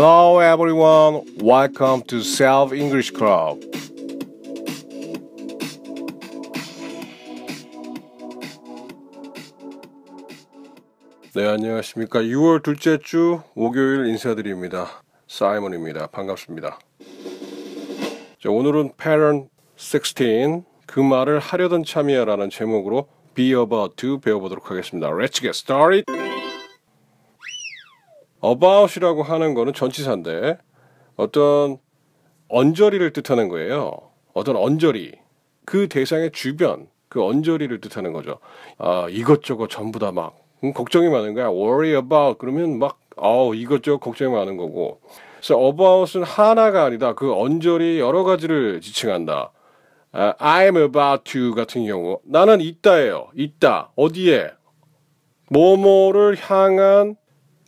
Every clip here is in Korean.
Hello everyone. Welcome to Self English Club. 네, 안녕하십니까. 6월 둘째 주 목요일 인사드립니다. 사이먼입니다. 반갑습니다. 자, 오늘은 Pattern 16, 그 말을 하려던 참이야라는 제목으로 Be About to 배워보도록 하겠습니다. Let's get started! About이라고 하는 거는 전치사인데 어떤 언저리를 뜻하는 거예요. 어떤 언저리. 그 대상의 주변, 그 언저리를 뜻하는 거죠. 아, 이것저것 전부 다 막, 음, 걱정이 많은 거야. worry about. 그러면 막, 어 이것저것 걱정이 많은 거고. 그래서 about은 하나가 아니다. 그 언저리 여러 가지를 지칭한다. 아, I'm about to 같은 경우. 나는 있다예요. 있다. 어디에? 뭐뭐를 향한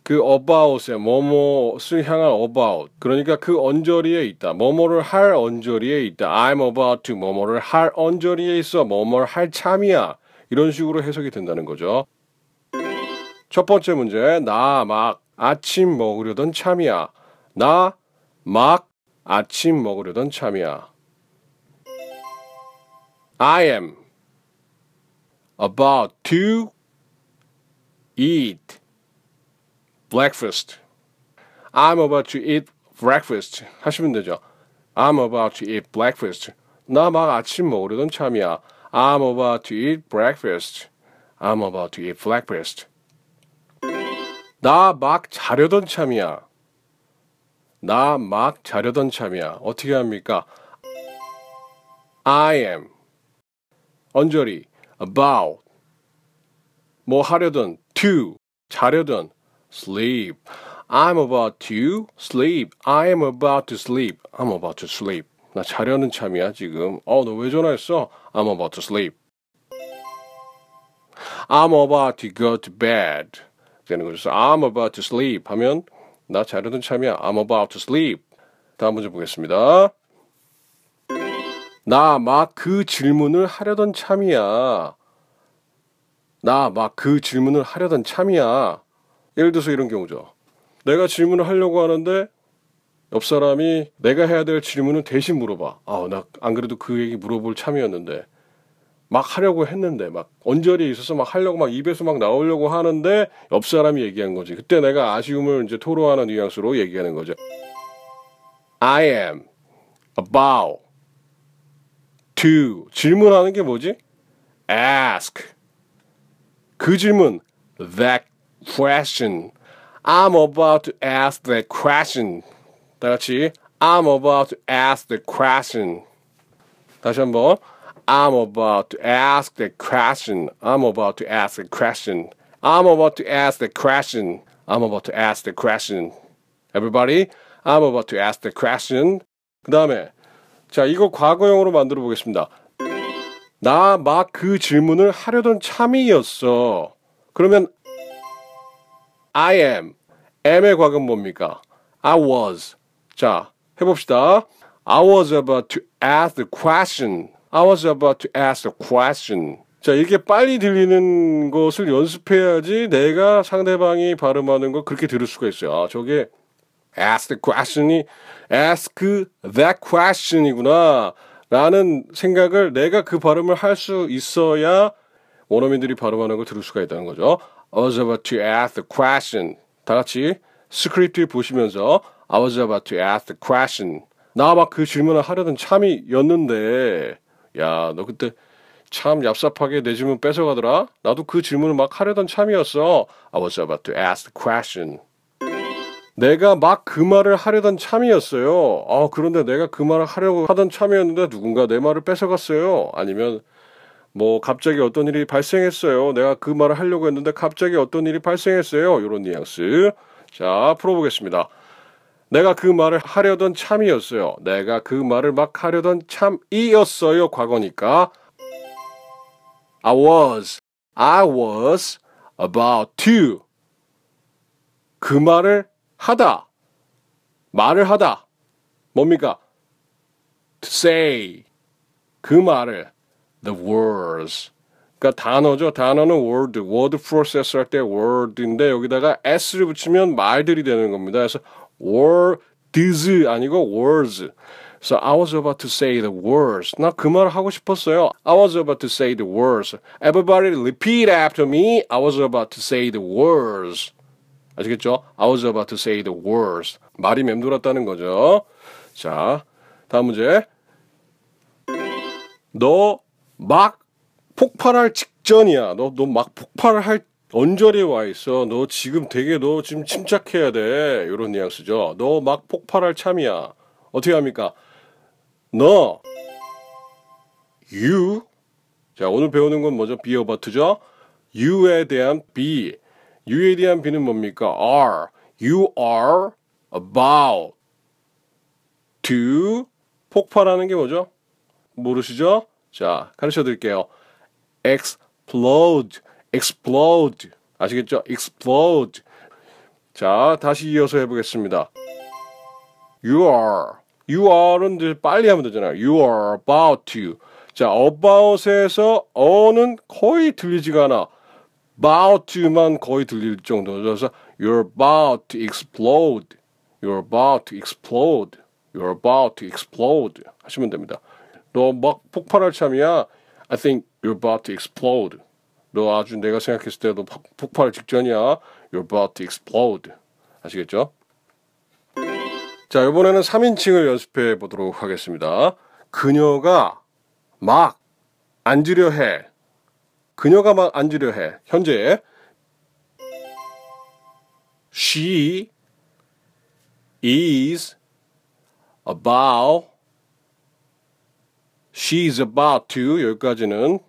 그 about에 뭐뭐를 향한 about. 그러니까 그 언저리에 있다. 뭐뭐를 할 언저리에 있다. I'm about to 뭐뭐를 할 언저리에 있어. 뭐뭐를 할 참이야. 이런 식으로 해석이 된다는 거죠. 첫 번째 문제 나 막 아침 먹으려던 참이야. 나 막 아침 먹으려던 참이야. I am about to eat breakfast. I'm about to eat breakfast. 하시면 되죠. I'm about to eat breakfast. 나 막 아침 먹으려던 참이야. I'm about to eat breakfast. I'm about to eat breakfast. 나 막 자려던 참이야. 나 막 자려던 참이야. 어떻게 합니까? I am. 언저리. about. 뭐 하려던. to. 자려던. Sleep. I'm about to sleep. I am about to sleep. I'm about to sleep. 나 자려는 참이야 지금. 어, 너 왜 전화했어? I'm about to sleep. I'm about to go to bed. 되는 거죠. I'm about to sleep 하면 나 자려는 참이야. I'm about to sleep. 다음 문제 보겠습니다. 나 막 그 질문을 하려던 참이야. 나 막 그 질문을 하려던 참이야. 예를 들어서 이런 경우죠. 내가 질문을 하려고 하는데 옆 사람이 내가 해야 될 질문은 대신 물어봐. 아, 나 안 그래도 그 얘기 물어볼 참이었는데 막 하려고 했는데 막 언저리에 있어서 막 하려고 막 입에서 막 나오려고 하는데 옆 사람이 얘기한 거지. 그때 내가 아쉬움을 이제 토로하는 뉘앙스로 얘기하는 거죠. I am about to 질문하는 게 뭐지? ask 그 질문 that question. I'm about to ask the question. 다 같이 I'm about to ask the question. 다시 한번 I'm about to ask the question. I'm about to ask the question. I'm about to ask the question. I'm about to ask the question. Everybody, I'm about to ask the question. 그 다음에 자 이거 과거형으로 만들어 보겠습니다. 나 막 그 질문을 하려던 참이었어. 그러면 I am. am의 과거는 뭡니까? I was. 자, 해봅시다. I was about to ask the question. I was about to ask the question. 자, 이렇게 빨리 들리는 것을 연습해야지 내가 상대방이 발음하는 걸 그렇게 들을 수가 있어요. 아, 저게 ask the question이 ask that question이구나. 라는 생각을 내가 그 발음을 할 수 있어야 원어민들이 발음하는 걸 들을 수가 있다는 거죠. I was about to ask the question. 다 같이 스크립트 보시면서 I was about to ask the question. 나 막 그 질문을 하려던 참이었는데 야 너 그때 참 얍삽하게 내 질문 뺏어가더라. 나도 그 질문을 막 하려던 참이었어. I was about to ask the question. 내가 막 그 말을 하려던 참이었어요. 아, 그런데 내가 그 말을 하려고 하던 참이었는데 누군가 내 말을 뺏어갔어요. 아니면 뭐 갑자기 어떤 일이 발생했어요. 내가 그 말을 하려고 했는데 갑자기 어떤 일이 발생했어요. 이런 뉘앙스. 자, 풀어보겠습니다. 내가 그 말을 하려던 참이었어요. 내가 그 말을 막 하려던 참이었어요. 과거니까. I was, I was about to. 그 말을 하다. 말을 하다. 뭡니까? To say. 그 말을. The words. 그러니까 단어죠. 단어는 word, word process 할 때 word인데 여기다가 s를 붙이면 말들이 되는 겁니다. 그래서 words 아니고 words. So I was about to say the words. 나 그 말을 하고 싶었어요. I was about to say the words. Everybody repeat after me. I was about to say the words. 아시겠죠? I was about to say the words. 말이 맴돌았다는 거죠. 자, 다음 문제. 너 막 폭발할 직전이야. 너 너 막 폭발을 할 언저리에 와 있어. 너 지금 되게 너 지금 침착해야 돼. 이런 뉘앙스죠. 너 막 폭발할 참이야. 어떻게 합니까? 너 you 자 오늘 배우는 건 뭐죠? be about죠? you에 대한 be you에 대한 be는 뭡니까? are you are about to 폭발하는 게 뭐죠? 모르시죠? 자 가르쳐 드릴게요. explode explode 아시겠죠? explode 자 다시 이어서 해보겠습니다. you are you are는 이제 빨리 하면 되잖아요. you are about to 자 about에서 어는 거의 들리지가 않아. about to만 거의 들릴 정도죠. 그래서 you're about to explode you're about to explode you're about to explode 하시면 됩니다. 너 막 폭발할 참이야. I think you're about to explode. 너 아주 내가 생각했을 때도 폭발 직전이야. You're about to explode. 아시겠죠? 자, 이번에는 3인칭을 연습해 보도록 하겠습니다. 그녀가 막 앉으려 해. 그녀가 막 앉으려 해. 현재 she is about she's about to 여기까지는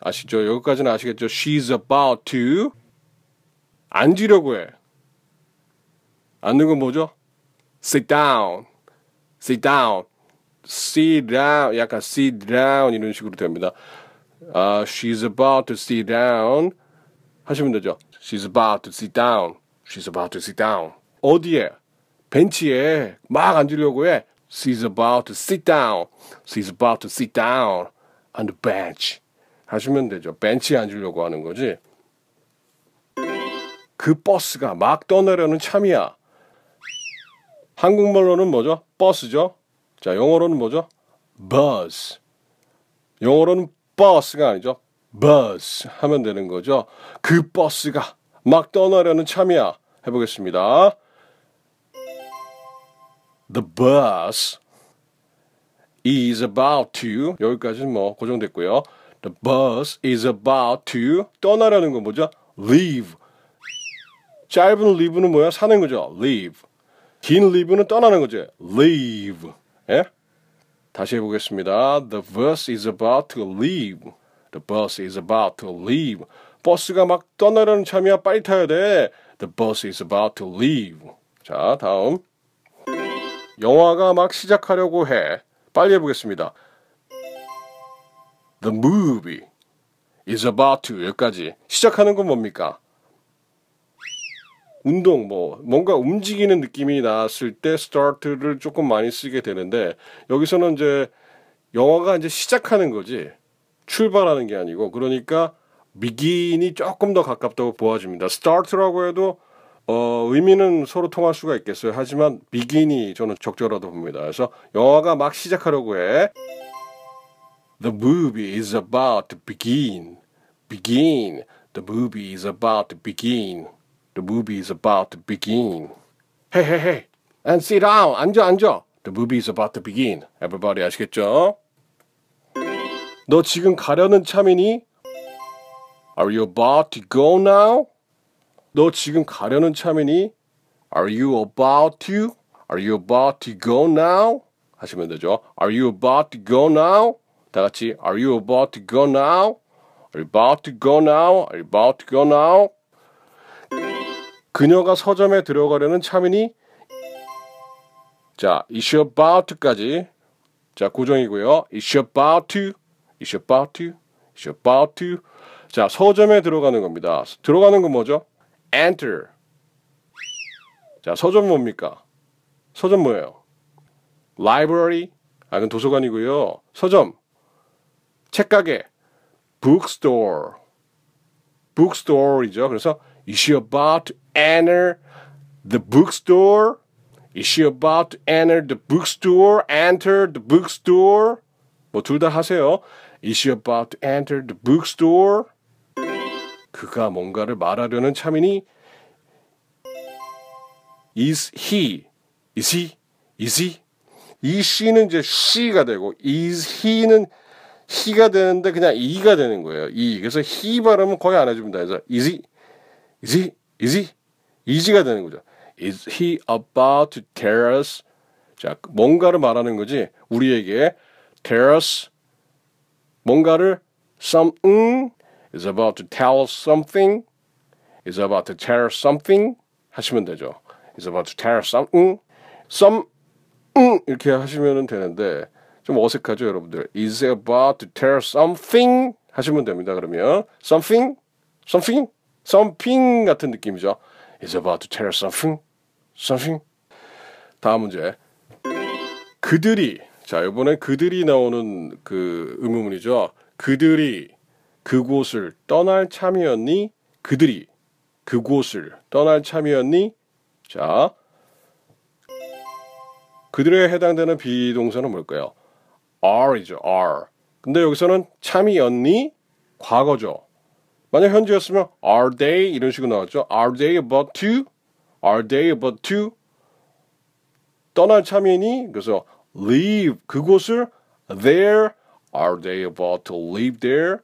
아시죠? 여기까지는 아시겠죠? She's about to 앉으려고 해. 앉는 건 뭐죠? Sit down, sit down, sit down. 약간 sit down 이런 식으로 됩니다. Uh, she's about to sit down 하시면 되죠. She's about to sit down. She's about to sit down. 어디에? 벤치에 막 앉으려고 해. She's about to sit down. She's about to sit down on the bench. 하시면 되죠. 벤치에 앉으려고 하는 거지. 그 버스가 막 떠나려는 참이야. 한국말로는 뭐죠? 버스죠. 자, 영어로는 뭐죠? bus. 영어로는 버스가 아니죠. bus 하면 되는 거죠. 그 버스가 막 떠나려는 참이야. 해보겠습니다. The bus is about to 여기까지는 뭐 고정됐고요. The bus is about to 떠나려는 건 뭐죠? leave. 짧은 leave는 뭐야? 사는 거죠. leave. 긴 leave는 떠나는 거죠. leave. 예? 다시 해보겠습니다. The bus is about to leave. The bus is about to leave. 버스가 막 떠나려는 참이야. 빨리 타야 돼. The bus is about to leave. 자, 다음. 영화가 막 시작하려고 해. 빨리 해보겠습니다. The movie is about to 여기까지 시작하는 건 뭡니까? 운동 뭐 뭔가 움직이는 느낌이 났을 때 start를 조금 많이 쓰게 되는데 여기서는 이제 영화가 이제 시작하는 거지 출발하는 게 아니고 그러니까 begin이 조금 더 가깝다고 보아집니다. start라고 해도 어, 의미는 서로 통할 수가 있겠어요. 하지만 begin이 저는 적절하다고 봅니다. 그래서 영화가 막 시작하려고 해. The movie is about to begin. Begin. The movie is about to begin. The movie is about to begin. Hey, hey, hey. And sit down. 앉아, 앉아. The movie is about to begin. Everybody 아시겠죠? 너 지금 가려는 참이니? Are you about to go now? 너 지금 가려는 참이니? Are you about to? Are you about to go now? 하시면 되죠. Are you about to go now? 다 같이 Are you about to go now? Are you about to go now? Are you about to go now? 그녀가 서점에 들어가려는 참이니? 자, is she about to까지 자, 고정이고요. is she about to? is she about to? is she about to? 자, 서점에 들어가는 겁니다. 들어가는 건 뭐죠? Enter. 자, 서점 뭡니까? 서점 뭐예요? library. 아, 그건 도서관이고요. 서점. 책가게. bookstore. bookstore이죠. 그래서 is she about to enter the bookstore? Is she about to enter the bookstore? Enter the bookstore? 뭐 둘 다 하세요. Is she about to enter the bookstore? 그가 뭔가를 말하려는 차민이 Is he? Is he? Is he? 이 she는 이제 she가 되고 is he는 he가 되는데 그냥 e가 되는 거예요. e. 그래서 he 발음은 거의 안 해줍니다. 그래서 is he? Is he? Is he? is가 되는 거죠. Is he about to tell us? 자, 뭔가를 말하는 거지. 우리에게 tell us 뭔가를 something is about to tell something is about to tell something 하시면 되죠. is about to tell something some 응 이렇게 하시면 되는데 좀 어색하죠, 여러분들. is about to tell something 하시면 됩니다. 그러면 something something something 같은 느낌이죠. is about to tell something something 다음 문제. 그들이 자 이번에 그들이 나오는 그 의문문이죠. 그들이 그곳을 떠날 참이었니? 그들이 그곳을 떠날 참이었니? 자 그들에 해당되는 비동사는 뭘까요? are이죠. are. 근데 여기서는 참이었니? 과거죠. 만약 현재였으면 are they 이런 식으로 나왔죠. are they about to? are they about to? 떠날 참이니? 그래서 leave 그곳을 there are they about to leave there?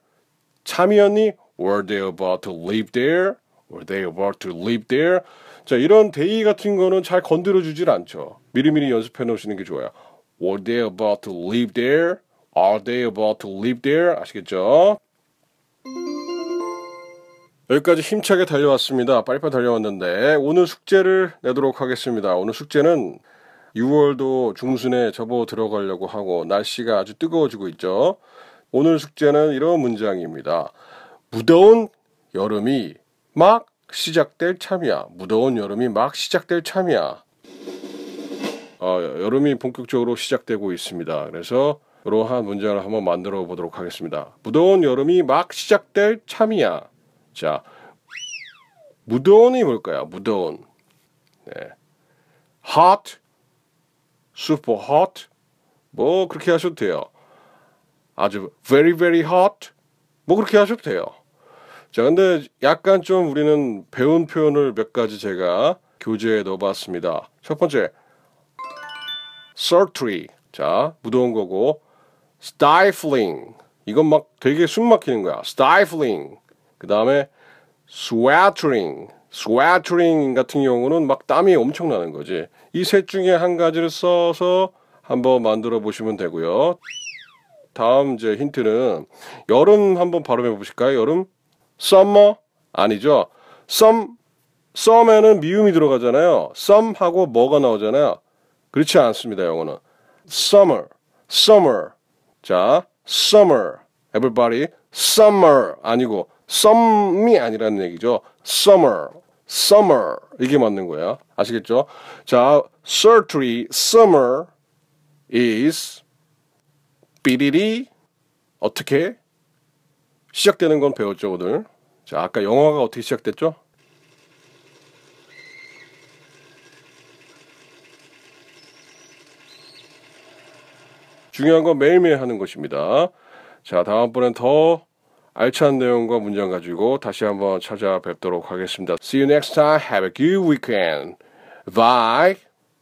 참이었니? were they about to leave there? were they about to leave there? 자 이런 they 같은 거는 잘 건드려 주질 않죠. 미리미리 연습해 놓으시는 게 좋아요. were they about to leave there? are they about to leave there? 아시겠죠? 여기까지 힘차게 달려왔습니다. 빨리빨리 달려왔는데 오늘 숙제를 내도록 하겠습니다. 오늘 숙제는 6월도 중순에 접어 들어가려고 하고 날씨가 아주 뜨거워지고 있죠. 오늘 숙제는 이런 문장입니다. 무더운 여름이 막 시작될 참이야. 무더운 여름이 막 시작될 참이야. 어, 여름이 본격적으로 시작되고 있습니다. 그래서 이러한 문장을 한번 만들어 보도록 하겠습니다. 무더운 여름이 막 시작될 참이야. 자, 무더운이 뭘까요? 무더운. 네. hot, super hot. 뭐 그렇게 하셔도 돼요. 아주 very very hot. 뭐 그렇게 하셔도 돼요. 자, 근데 약간 좀 우리는 배운 표현을 몇 가지 제가 교재에 넣어봤습니다. 첫 번째, sultry. 자, 무더운 거고, stifling. 이건 막 되게 숨 막히는 거야. stifling. 그 다음에 sweltering. sweltering 같은 경우는 막 땀이 엄청 나는 거지. 이 셋 중에 한 가지를 써서 한번 만들어 보시면 되고요. 다음 이제 힌트는 여름 한번 발음해 보실까요? 여름? summer? 아니죠. some, some에는 미음이 들어가잖아요. some하고 뭐가 나오잖아요. 그렇지 않습니다. 영어는. summer, summer. 자, summer. everybody. summer 아니고 some이 아니라는 얘기죠. summer, summer 이게 맞는 거야. 아시겠죠? 자, sultry summer is 삐리리 어떻게 시작되는 건 배웠죠 오늘. 자, 아까 영화가 어떻게 시작됐죠? 중요한 건 매일매일 하는 것입니다. 자, 다음번엔 더 알찬 내용과 문장 가지고 다시 한번 찾아뵙도록 하겠습니다. See you next time. Have a good weekend. Bye.